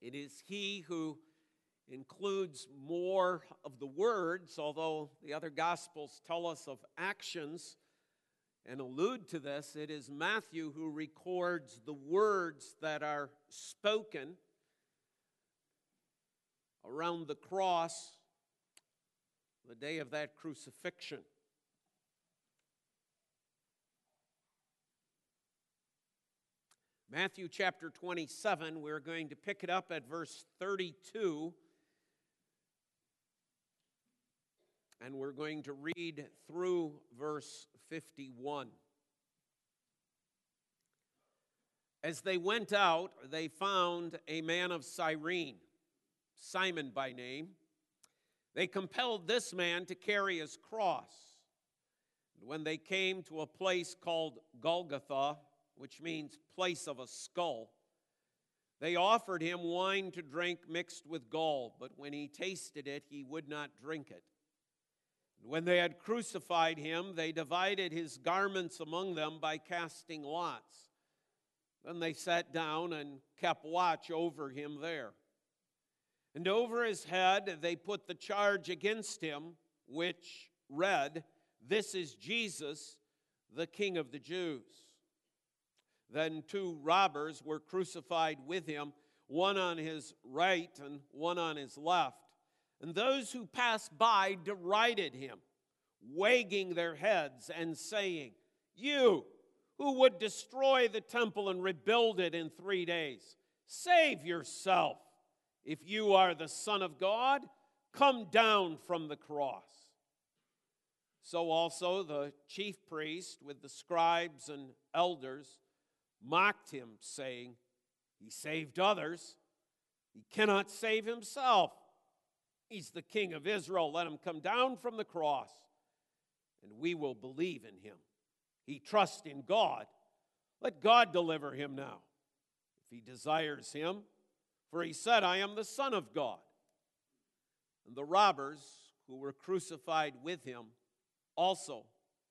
It is he who includes more of the words, although the other Gospels tell us of actions and allude to this. It is Matthew who records the words that are spoken around the cross the day of that crucifixion. Matthew chapter 27, we're going to pick it up at verse 32. And we're going to read through verse 51. As they went out, they found a man of Cyrene, Simon by name. They compelled this man to carry his cross. When they came to a place called Golgotha, which means place of a skull. They offered him wine to drink mixed with gall, but when he tasted it, he would not drink it. When they had crucified him, they divided his garments among them by casting lots. Then they sat down and kept watch over him there. And over his head they put the charge against him, which read, This is Jesus, the King of the Jews. Then two robbers were crucified with him, one on his right and one on his left. And those who passed by derided him, wagging their heads and saying, You who would destroy the temple and rebuild it in three days, save yourself. If you are the Son of God, come down from the cross. So also the chief priest with the scribes and elders mocked him, saying, He saved others, he cannot save himself. He's the king of Israel. Let him come down from the cross, and we will believe in him. He trusts in God. Let God deliver him now, if he desires him. For he said, I am the Son of God. And the robbers who were crucified with him also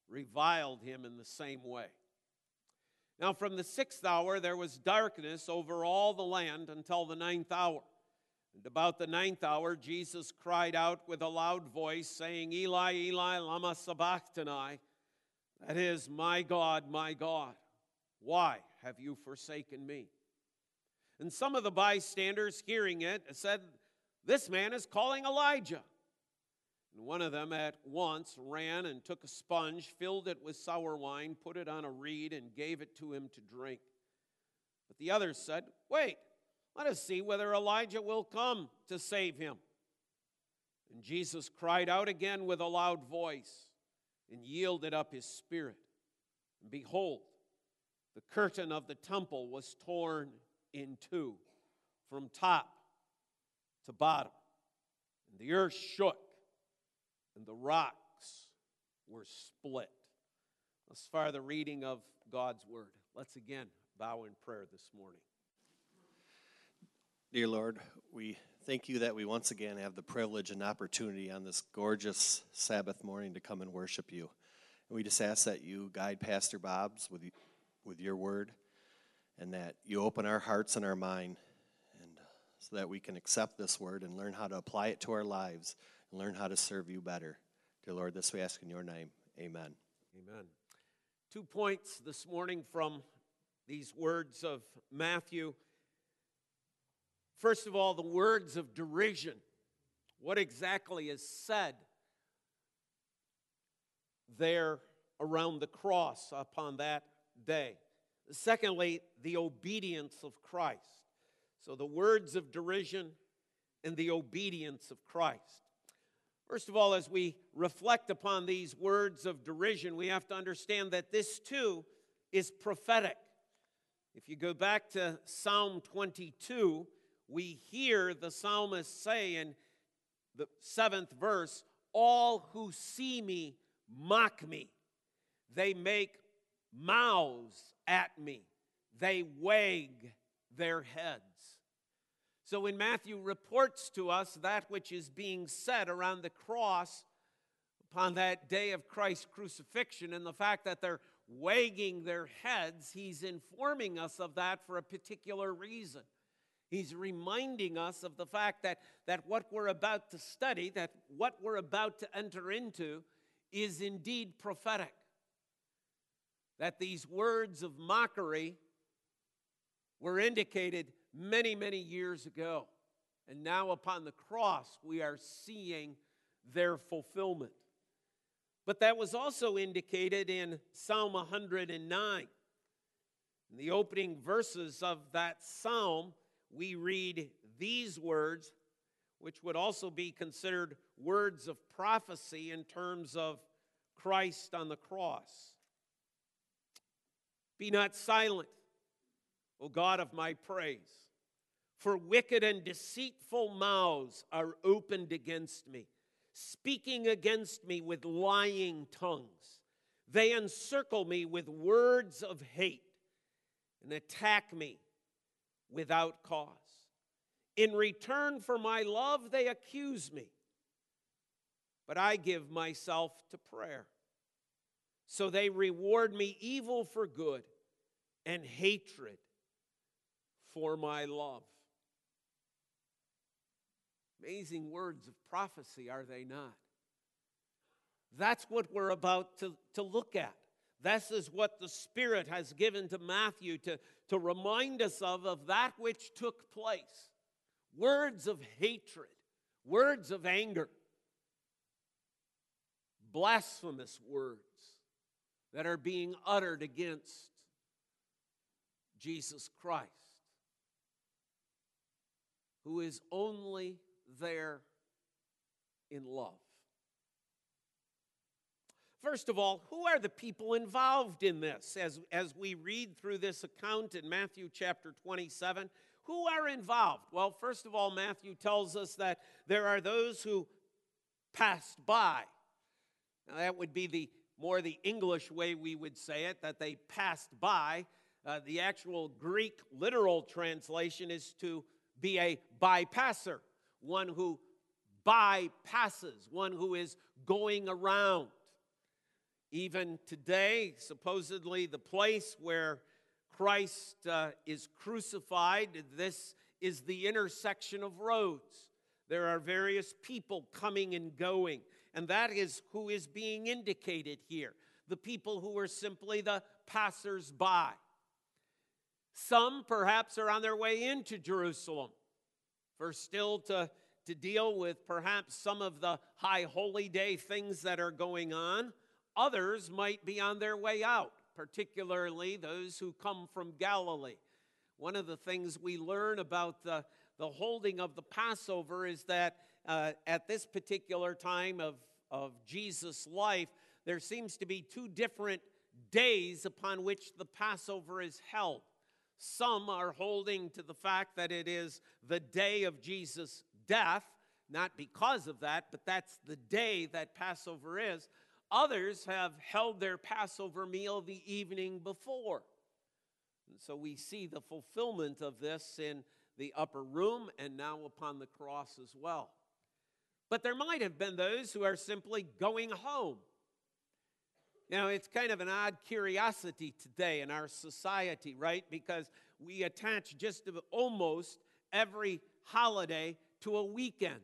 reviled him in the same way. Now, from the sixth hour, there was darkness over all the land until the ninth hour. And about the ninth hour, Jesus cried out with a loud voice, saying, Eli, Eli, Lama Sabachthani. That is, My God, my God, why have you forsaken me? And some of the bystanders hearing it said, This man is calling Elijah. And one of them at once ran and took a sponge, filled it with sour wine, put it on a reed, and gave it to him to drink. But the others said, Wait, let us see whether Elijah will come to save him. And Jesus cried out again with a loud voice and yielded up his spirit. And behold, the curtain of the temple was torn in two from top to bottom. And the earth shook and the rocks were split. Thus far, the reading of God's word. Let's again bow in prayer this morning. Dear Lord, we thank you that we once again have the privilege and opportunity on this gorgeous Sabbath morning to come and worship you. And we just ask that you guide Pastor Bob's with, with your word and that you open our hearts and our mind and so that we can accept this word and learn how to apply it to our lives and learn how to serve you better. Dear Lord, this we ask in your name. Amen. Amen. Two points this morning from these words of Matthew. First of all, the words of derision. What exactly is said there around the cross upon that day? Secondly, the obedience of Christ. So the words of derision and the obedience of Christ. First of all, as we reflect upon these words of derision, we have to understand that this too is prophetic. If you go back to Psalm 22, we hear the psalmist say in the seventh verse, All who see me mock me. They make mouths at me, they wag their heads. So when Matthew reports to us that which is being said around the cross upon that day of Christ's crucifixion and the fact that they're wagging their heads, he's informing us of that for a particular reason. He's reminding us of the fact that, that what we're about to study, that what we're about to enter into, is indeed prophetic. That these words of mockery were indicated many, many years ago. And now upon the cross, we are seeing their fulfillment. But that was also indicated in Psalm 109. In the opening verses of that psalm, we read these words, which would also be considered words of prophecy in terms of Christ on the cross. Be not silent, O God of my praise, for wicked and deceitful mouths are opened against me, speaking against me with lying tongues. They encircle me with words of hate and attack me without cause. In return for my love, they accuse me, but I give myself to prayer. So they reward me evil for good and hatred for my love. Amazing words of prophecy, are they not? That's what we're about to, to look at. This is what the Spirit has given to Matthew to, to remind us of, of that which took place. Words of hatred, words of anger, blasphemous words that are being uttered against Jesus Christ, who is only there in love. First of all, who are the people involved in this? As, as we read through this account in Matthew chapter 27, who are involved? Well, first of all, Matthew tells us that there are those who passed by. Now, that would be the more the English way we would say it, that they passed by. Uh, the actual Greek literal translation is to be a bypasser, one who bypasses, one who is going around. Even today, supposedly the place where Christ uh, is crucified, this is the intersection of roads. There are various people coming and going, and that is who is being indicated here the people who are simply the passers by. Some perhaps are on their way into Jerusalem for still to, to deal with perhaps some of the high holy day things that are going on. Others might be on their way out, particularly those who come from Galilee. One of the things we learn about the, the holding of the Passover is that uh, at this particular time of, of Jesus' life, there seems to be two different days upon which the Passover is held. Some are holding to the fact that it is the day of Jesus' death, not because of that, but that's the day that Passover is. Others have held their Passover meal the evening before. And so we see the fulfillment of this in the upper room and now upon the cross as well. But there might have been those who are simply going home. Now, it's kind of an odd curiosity today in our society, right? Because we attach just almost every holiday to a weekend.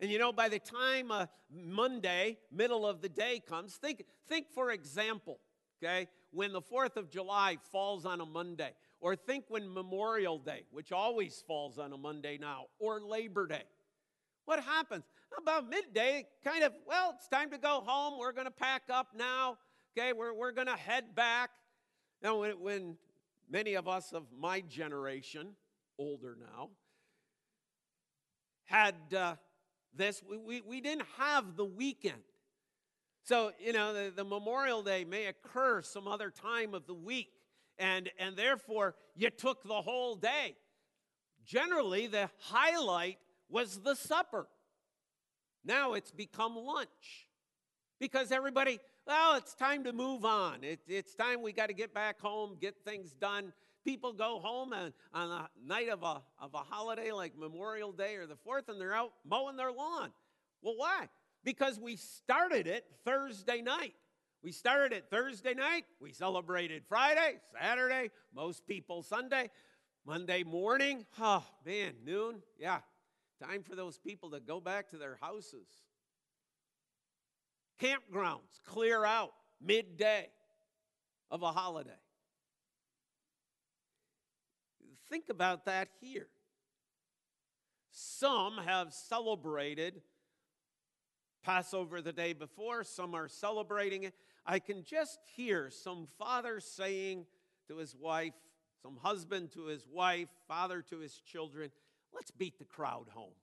And you know, by the time uh, Monday, middle of the day comes, think, think for example, okay, when the 4th of July falls on a Monday, or think when Memorial Day, which always falls on a Monday now, or Labor Day. What happens? About midday, kind of, well, it's time to go home. We're going to pack up now. Okay, we're, we're going to head back. Now, when, when many of us of my generation, older now, had uh, this, we, we, we didn't have the weekend. So, you know, the, the Memorial Day may occur some other time of the week, and, and therefore you took the whole day. Generally, the highlight was the supper. Now it's become lunch because everybody, well, it's time to move on. It, it's time we got to get back home, get things done. People go home and, on a night of a, of a holiday like Memorial Day or the 4th and they're out mowing their lawn. Well, why? Because we started it Thursday night. We started it Thursday night. We celebrated Friday, Saturday, most people Sunday. Monday morning, oh man, noon, yeah, time for those people to go back to their houses. Campgrounds clear out midday of a holiday. Think about that here. Some have celebrated Passover the day before, some are celebrating it. I can just hear some father saying to his wife, some husband to his wife, father to his children, let's beat the crowd home.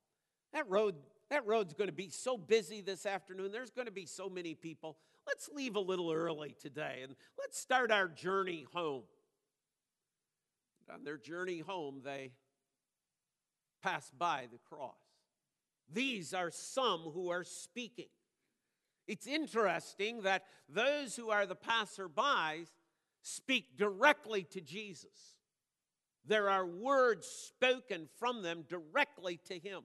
That road that road's going to be so busy this afternoon. There's going to be so many people. Let's leave a little early today and let's start our journey home. On their journey home, they pass by the cross. These are some who are speaking. It's interesting that those who are the passerbys speak directly to Jesus. There are words spoken from them directly to him.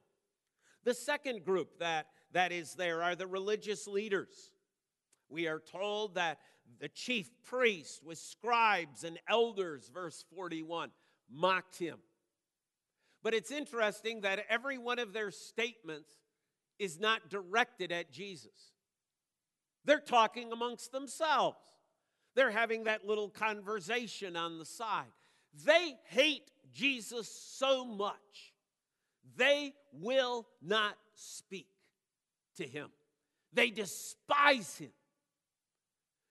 The second group that, that is there are the religious leaders. We are told that the chief priest with scribes and elders, verse 41, mocked him. But it's interesting that every one of their statements is not directed at Jesus. They're talking amongst themselves. They're having that little conversation on the side. They hate Jesus so much, they will not speak to him. They despise him.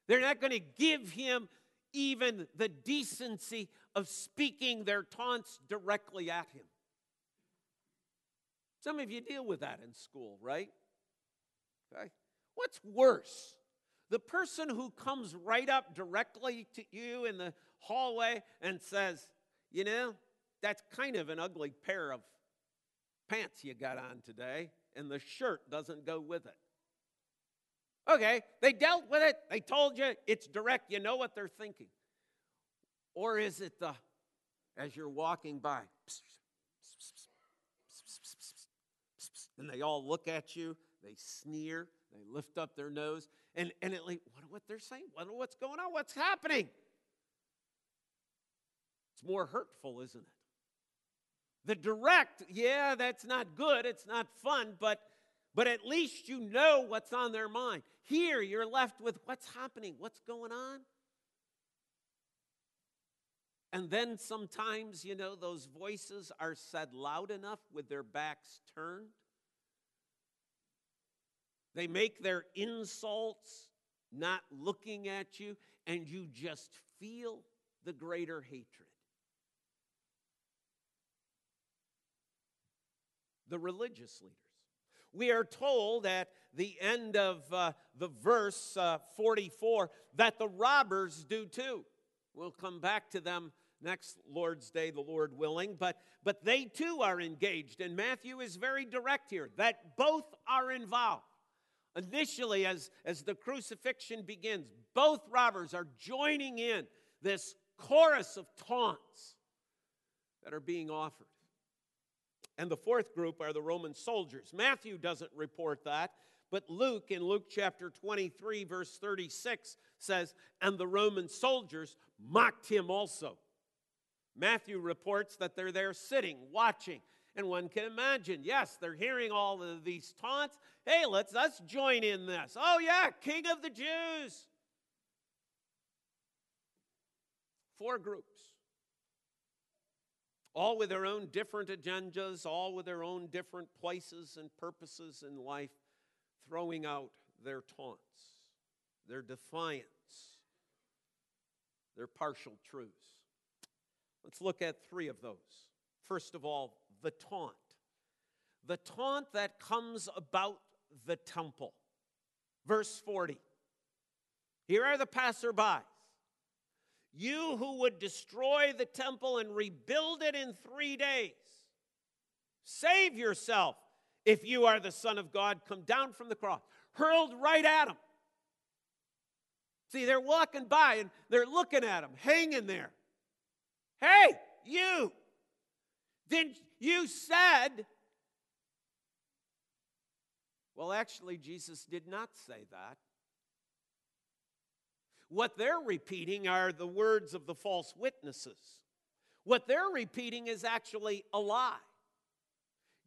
They're not going to give him even the decency of speaking their taunts directly at him. Some of you deal with that in school, right? Okay. What's worse? The person who comes right up directly to you in the hallway and says, You know, that's kind of an ugly pair of pants you got on today, and the shirt doesn't go with it. Okay, they dealt with it. They told you it's direct. You know what they're thinking. Or is it the, as you're walking by, and they all look at you, they sneer, they lift up their nose, and, and it like, what what they're saying? What's going on? What's happening? It's more hurtful, isn't it? The direct, yeah, that's not good, it's not fun, but but at least you know what's on their mind. Here, you're left with what's happening, what's going on. And then sometimes, you know, those voices are said loud enough with their backs turned they make their insults not looking at you, and you just feel the greater hatred. The religious leaders. We are told at the end of uh, the verse uh, 44 that the robbers do too. We'll come back to them next Lord's Day, the Lord willing, but, but they too are engaged. And Matthew is very direct here that both are involved. Initially, as, as the crucifixion begins, both robbers are joining in this chorus of taunts that are being offered. And the fourth group are the Roman soldiers. Matthew doesn't report that, but Luke, in Luke chapter 23, verse 36, says, And the Roman soldiers mocked him also. Matthew reports that they're there sitting, watching. And one can imagine, yes, they're hearing all of these taunts. Hey, let's us join in this. Oh yeah, King of the Jews. Four groups. All with their own different agendas, all with their own different places and purposes in life, throwing out their taunts, their defiance, their partial truths. Let's look at three of those. First of all, the taunt. The taunt that comes about the temple. Verse 40. Here are the passerbys. You who would destroy the temple and rebuild it in three days, save yourself. If you are the Son of God, come down from the cross. Hurled right at him. See, they're walking by and they're looking at him, hanging there. Hey, you! Then you said, well, actually, Jesus did not say that. What they're repeating are the words of the false witnesses. What they're repeating is actually a lie.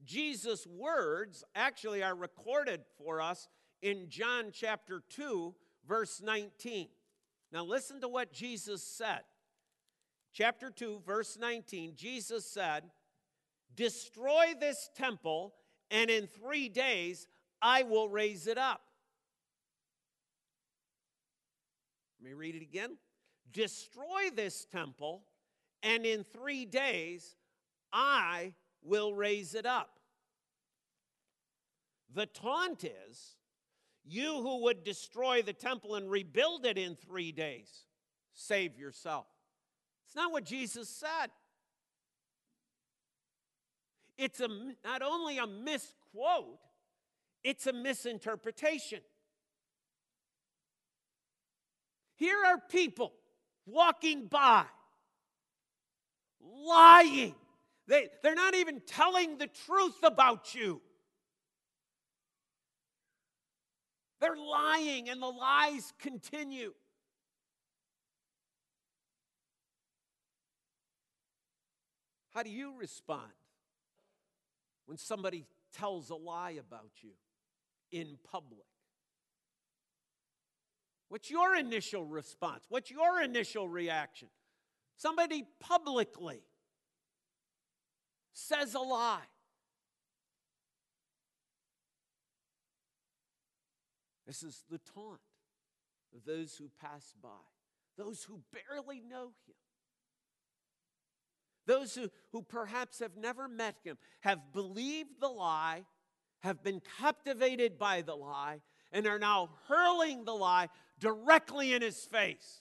Jesus' words actually are recorded for us in John chapter 2, verse 19. Now, listen to what Jesus said. Chapter 2, verse 19, Jesus said, Destroy this temple, and in three days I will raise it up. Let me read it again. Destroy this temple, and in three days I will raise it up. The taunt is you who would destroy the temple and rebuild it in three days, save yourself. It's not what Jesus said. It's a, not only a misquote, it's a misinterpretation. Here are people walking by, lying. They, they're not even telling the truth about you. They're lying, and the lies continue. How do you respond when somebody tells a lie about you in public? What's your initial response? What's your initial reaction? Somebody publicly says a lie. This is the taunt of those who pass by, those who barely know him. Those who, who perhaps have never met him, have believed the lie, have been captivated by the lie, and are now hurling the lie directly in his face.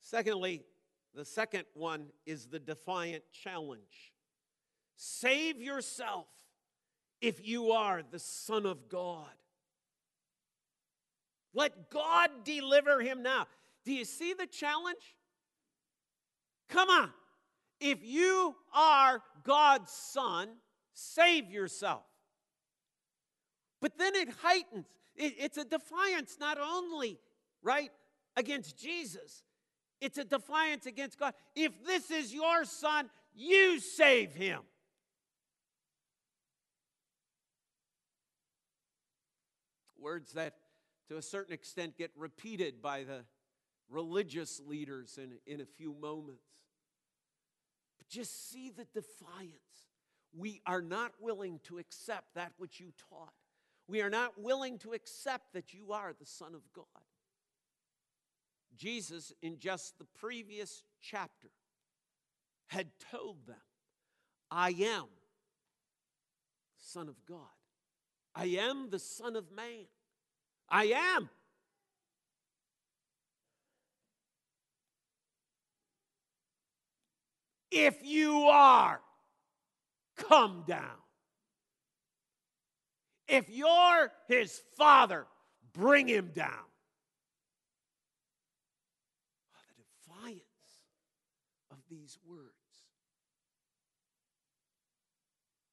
Secondly, the second one is the defiant challenge. Save yourself if you are the Son of God. Let God deliver him now. Do you see the challenge? Come on. If you are God's son, save yourself. But then it heightens. it's a defiance not only, right, against Jesus, it's a defiance against God. If this is your son, you save him. Words that, to a certain extent, get repeated by the religious leaders in, in a few moments. But just see the defiance. We are not willing to accept that which you taught. We are not willing to accept that you are the Son of God. Jesus, in just the previous chapter, had told them, I am Son of God. I am the Son of Man. I am. If you are, come down. If you're his father, bring him down. Oh, the defiance of these words.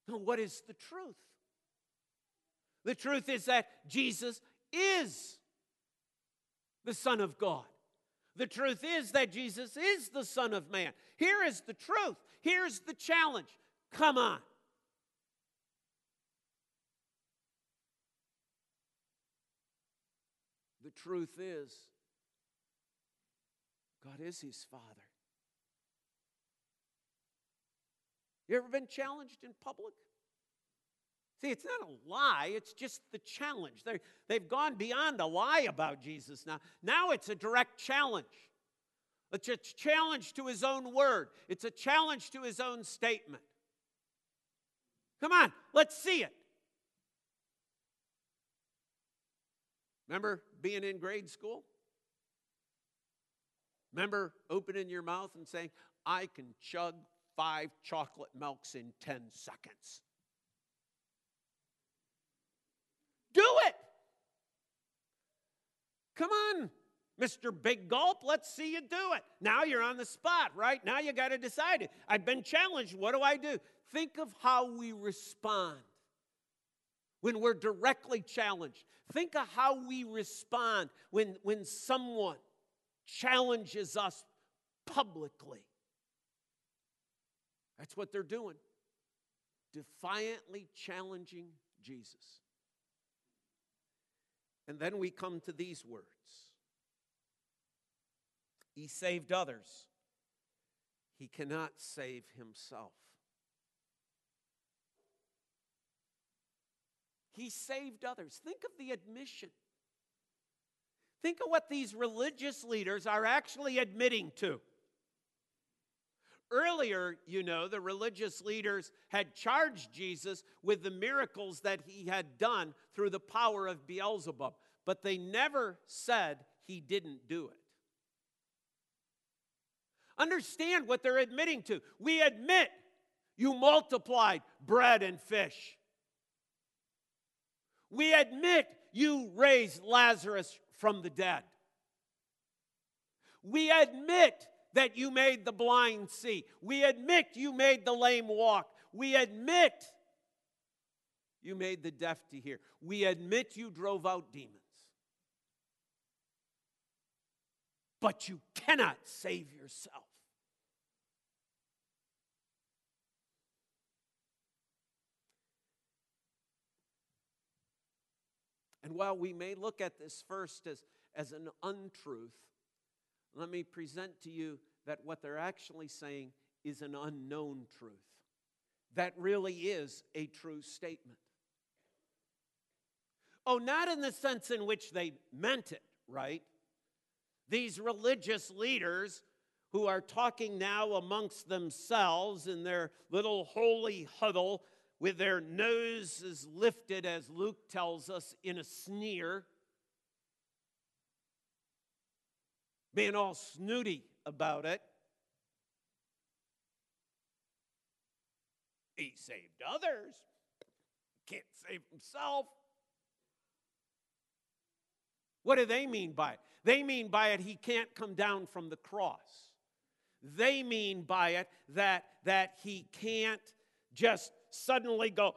Now, what is the truth? The truth is that Jesus is the Son of God. The truth is that Jesus is the Son of Man. Here is the truth. Here's the challenge. Come on. Truth is, God is his Father. You ever been challenged in public? See, it's not a lie, it's just the challenge. they they've gone beyond a lie about Jesus now. Now it's a direct challenge. It's a challenge to his own word, it's a challenge to his own statement. Come on, let's see it. Remember being in grade school? Remember opening your mouth and saying, I can chug five chocolate milks in 10 seconds? Do it. Come on, Mr. Big Gulp, let's see you do it. Now you're on the spot, right? Now you got to decide it. I've been challenged. What do I do? Think of how we respond when we're directly challenged. Think of how we respond when, when someone challenges us publicly. That's what they're doing. Defiantly challenging Jesus. And then we come to these words He saved others, He cannot save Himself. He saved others. Think of the admission. Think of what these religious leaders are actually admitting to. Earlier, you know, the religious leaders had charged Jesus with the miracles that he had done through the power of Beelzebub, but they never said he didn't do it. Understand what they're admitting to. We admit you multiplied bread and fish. We admit you raised Lazarus from the dead. We admit that you made the blind see. We admit you made the lame walk. We admit you made the deaf to hear. We admit you drove out demons. But you cannot save yourself. And while we may look at this first as, as an untruth, let me present to you that what they're actually saying is an unknown truth. That really is a true statement. Oh, not in the sense in which they meant it, right? These religious leaders who are talking now amongst themselves in their little holy huddle with their noses lifted, as Luke tells us, in a sneer, being all snooty about it. He saved others, can't save himself. What do they mean by it? They mean by it he can't come down from the cross. They mean by it that, that he can't just suddenly go,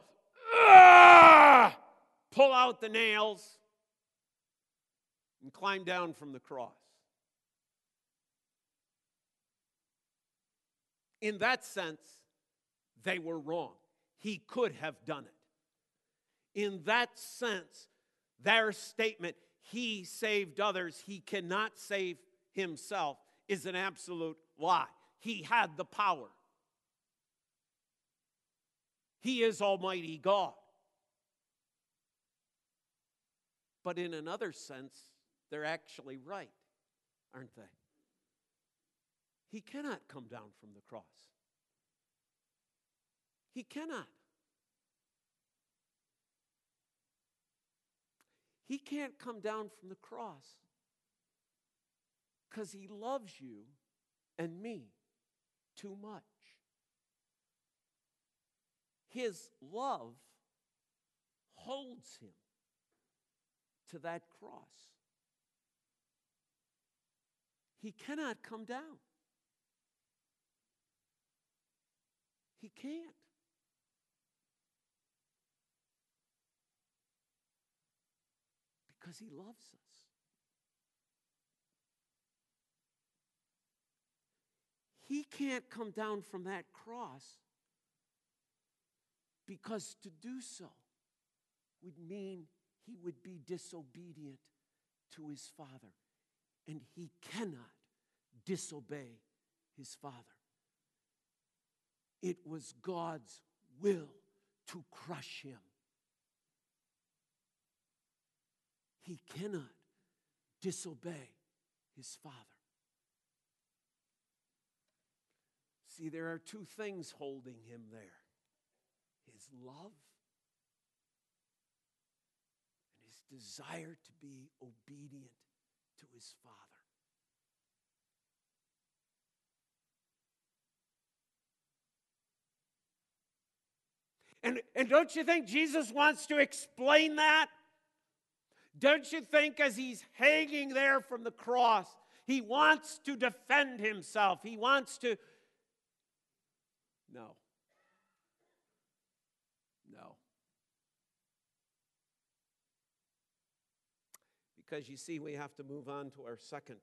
ah! pull out the nails and climb down from the cross. In that sense, they were wrong. He could have done it. In that sense, their statement, he saved others, he cannot save himself, is an absolute lie. He had the power. He is Almighty God. But in another sense, they're actually right, aren't they? He cannot come down from the cross. He cannot. He can't come down from the cross because he loves you and me too much. His love holds him to that cross. He cannot come down. He can't. Because he loves us. He can't come down from that cross because to do so would mean he would be disobedient to his father. And he cannot disobey his father. It was God's will to crush him. He cannot disobey his father. See, there are two things holding him there his love and his desire to be obedient to his Father. And, and don't you think Jesus wants to explain that? Don't you think, as he's hanging there from the cross, he wants to defend himself? He wants to. No. Because you see, we have to move on to our second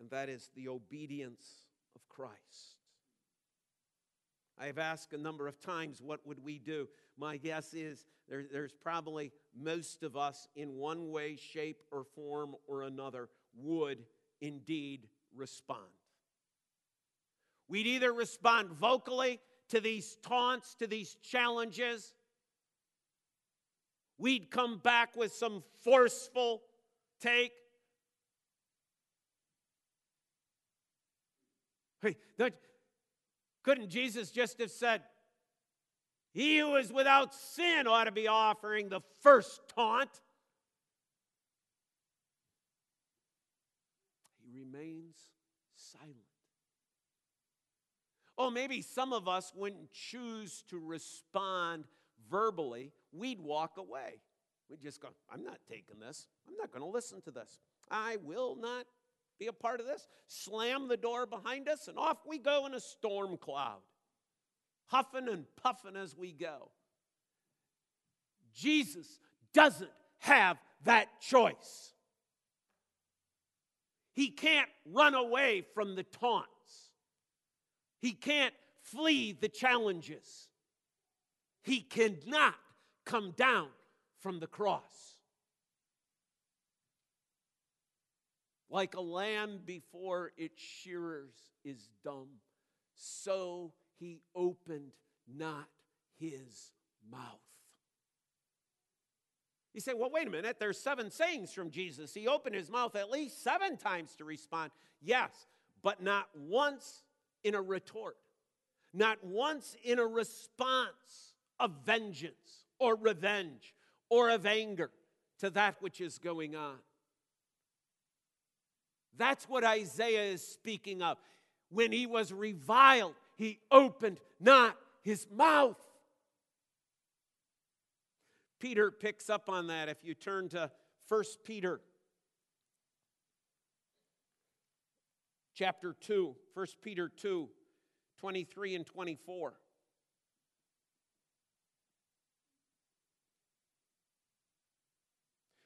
and that is the obedience of Christ. I have asked a number of times, what would we do? My guess is there, there's probably most of us, in one way, shape, or form or another, would indeed respond. We'd either respond vocally to these taunts, to these challenges. We'd come back with some forceful take. Couldn't Jesus just have said, He who is without sin ought to be offering the first taunt? He remains silent. Oh, maybe some of us wouldn't choose to respond verbally, we'd walk away. We'd just go, I'm not taking this. I'm not going to listen to this. I will not be a part of this. Slam the door behind us, and off we go in a storm cloud, huffing and puffing as we go. Jesus doesn't have that choice. He can't run away from the taunts. He can't flee the challenges. He cannot come down from the cross. Like a lamb before its shearers is dumb, so he opened not his mouth. You say, well, wait a minute, there's seven sayings from Jesus. He opened his mouth at least seven times to respond. Yes, but not once in a retort, not once in a response of vengeance or revenge or of anger to that which is going on. That's what Isaiah is speaking of. When he was reviled, he opened not his mouth. Peter picks up on that if you turn to 1 Peter chapter 2, 1 Peter 2, 23 and 24.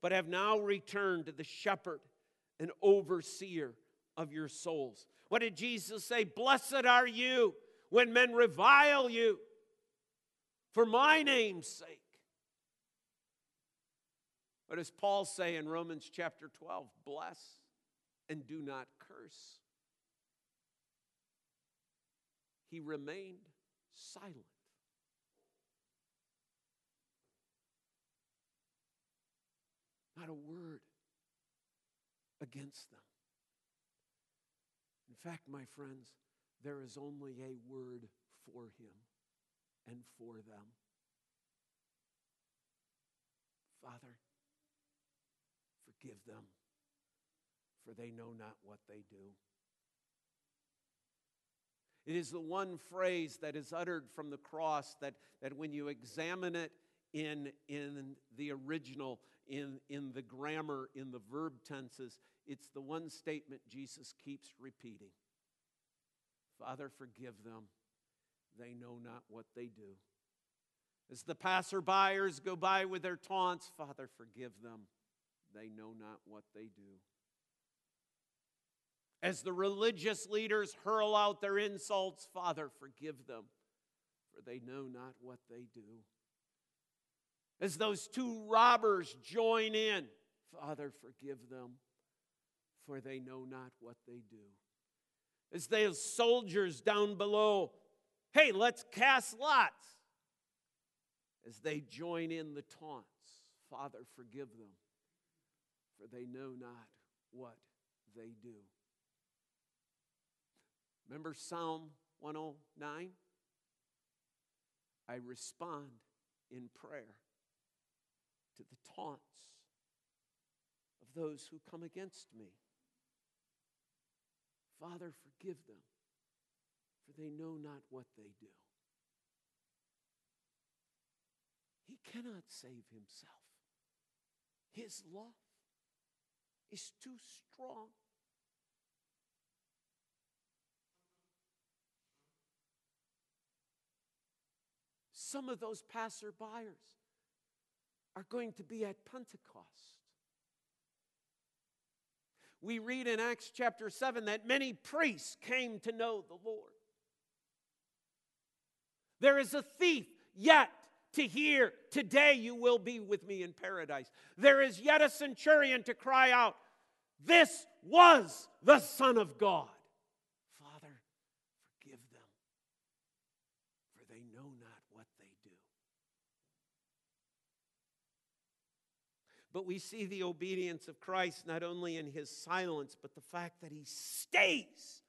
but have now returned to the shepherd and overseer of your souls. What did Jesus say? Blessed are you when men revile you for my name's sake. What does Paul say in Romans chapter 12? Bless and do not curse. He remained silent. Not a word against them. In fact, my friends, there is only a word for him and for them. Father, forgive them, for they know not what they do. It is the one phrase that is uttered from the cross that, that when you examine it in, in the original, in, in the grammar, in the verb tenses, it's the one statement Jesus keeps repeating Father, forgive them. They know not what they do. As the passerbyers go by with their taunts, Father, forgive them. They know not what they do. As the religious leaders hurl out their insults, Father, forgive them, for they know not what they do as those two robbers join in, Father, forgive them, for they know not what they do. As those soldiers down below, hey, let's cast lots. As they join in the taunts, Father, forgive them, for they know not what they do. Remember Psalm 109? I respond in prayer to the taunts of those who come against me. Father, forgive them, for they know not what they do. He cannot save himself. His love is too strong. Some of those passerbyers are going to be at Pentecost. We read in Acts chapter 7 that many priests came to know the Lord. There is a thief yet to hear, Today you will be with me in paradise. There is yet a centurion to cry out, This was the Son of God. Father, forgive them, for they know not what they do. But we see the obedience of Christ not only in his silence, but the fact that he stays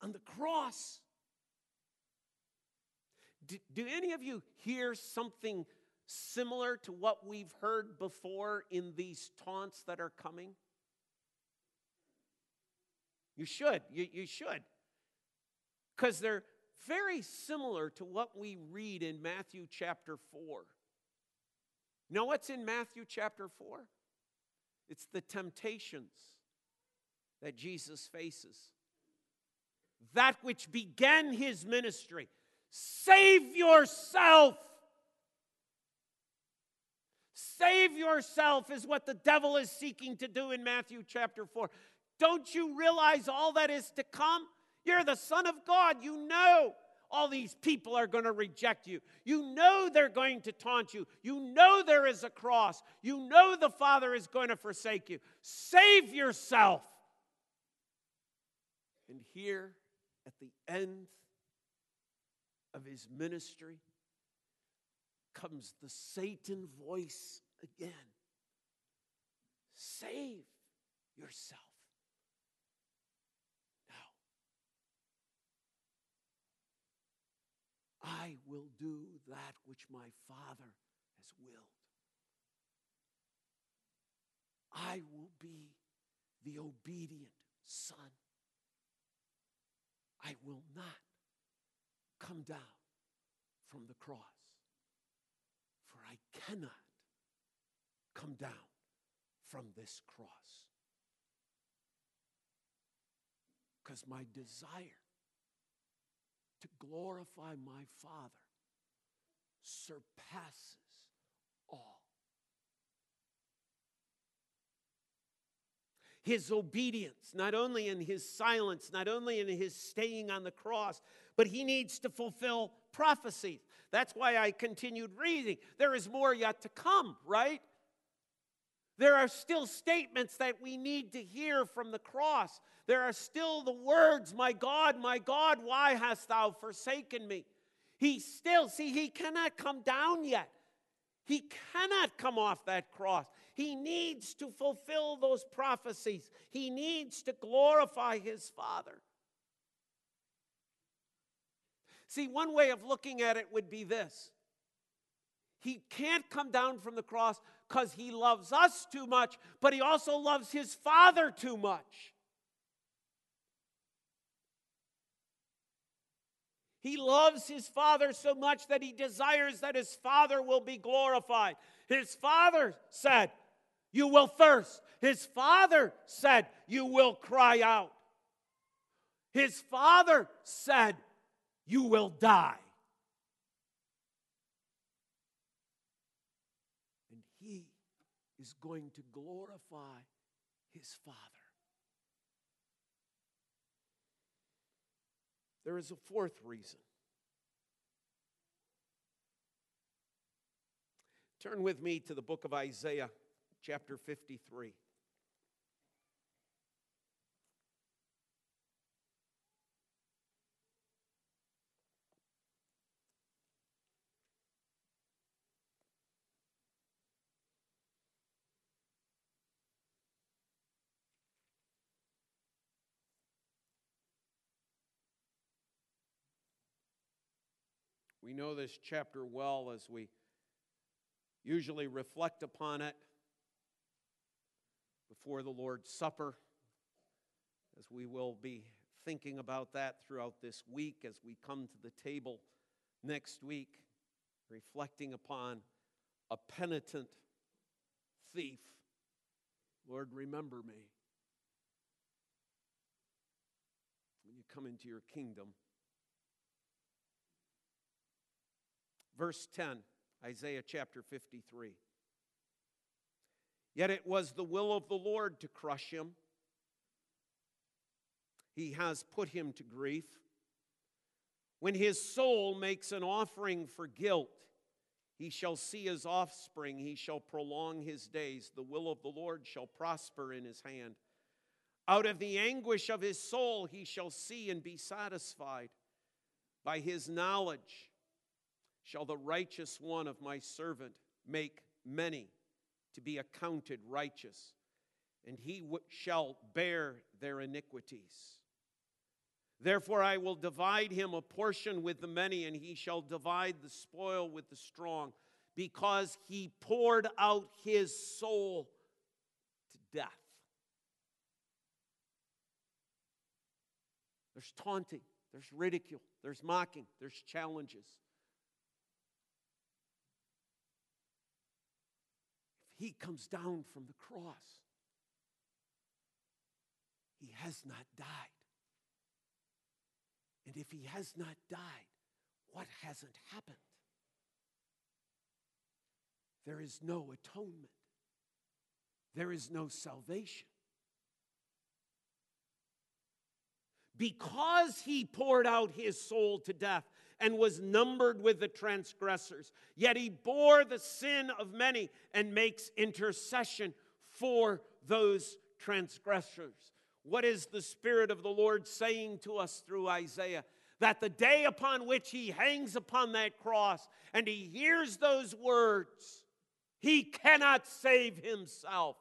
on the cross. Do, do, any of you hear something similar to what we've heard before in these taunts that are coming? You should. You, you should. Because they're very similar to what we read in Matthew chapter 4. Know what's in Matthew chapter 4? It's the temptations that Jesus faces. That which began his ministry Save yourself. Save yourself is what the devil is seeking to do in Matthew chapter 4. Don't you realize all that is to come? You're the Son of God. You know all these people are going to reject you. You know they're going to taunt you. You know there is a cross. You know the Father is going to forsake you. Save yourself. And here at the end of his ministry comes the Satan voice again save yourself. Now, I will do that which my Father has willed. I will be the obedient Son. I will not come down from the cross. For I cannot come down from this cross. Because my desire to glorify my Father surpasses all. His obedience, not only in his silence, not only in his staying on the cross, but he needs to fulfill prophecies. That's why I continued reading. There is more yet to come, right? There are still statements that we need to hear from the cross. There are still the words, My God, my God, why hast thou forsaken me? He still, see, he cannot come down yet. He cannot come off that cross. He needs to fulfill those prophecies. He needs to glorify his Father. See, one way of looking at it would be this He can't come down from the cross because he loves us too much, but he also loves his Father too much. He loves his Father so much that he desires that his Father will be glorified. His Father said, You will thirst. His Father said, You will cry out. His Father said, you will die. And he is going to glorify his Father. There is a fourth reason. Turn with me to the book of Isaiah, chapter 53. We know this chapter well as we usually reflect upon it before the Lord's Supper, as we will be thinking about that throughout this week as we come to the table next week, reflecting upon a penitent thief. Lord, remember me. When you come into your kingdom. Verse 10, Isaiah chapter 53. Yet it was the will of the Lord to crush him. He has put him to grief. When his soul makes an offering for guilt, he shall see his offspring, he shall prolong his days. The will of the Lord shall prosper in his hand. Out of the anguish of his soul, he shall see and be satisfied. By his knowledge shall the righteous one of my servant make many to be accounted righteous, and he w- shall bear their iniquities. Therefore, I will divide him a portion with the many, and he shall divide the spoil with the strong, because he poured out his soul to death. There's taunting, there's ridicule, there's mocking, there's challenges. He comes down from the cross, he has not died. And if he has not died, what hasn't happened? There is no atonement, there is no salvation. Because he poured out his soul to death and was numbered with the transgressors, yet he bore the sin of many and makes intercession for those transgressors. What is the Spirit of the Lord saying to us through Isaiah? That the day upon which he hangs upon that cross and he hears those words, he cannot save himself.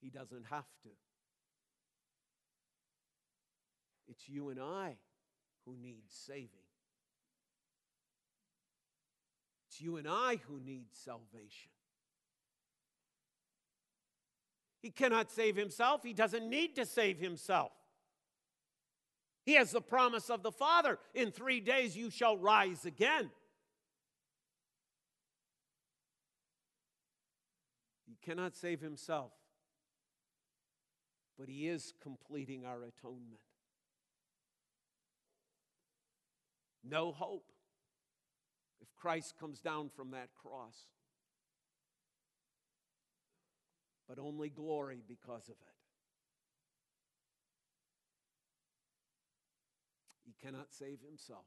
He doesn't have to. It's you and I who need saving. It's you and I who need salvation. He cannot save himself. He doesn't need to save himself. He has the promise of the Father in three days you shall rise again. He cannot save himself, but he is completing our atonement. No hope if Christ comes down from that cross. but only glory because of it. He cannot save himself.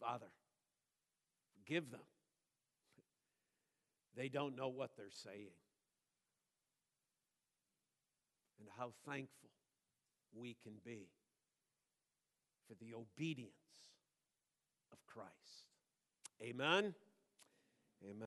Father, forgive them. They don't know what they're saying. And how thankful we can be for the obedience of Christ. Amen.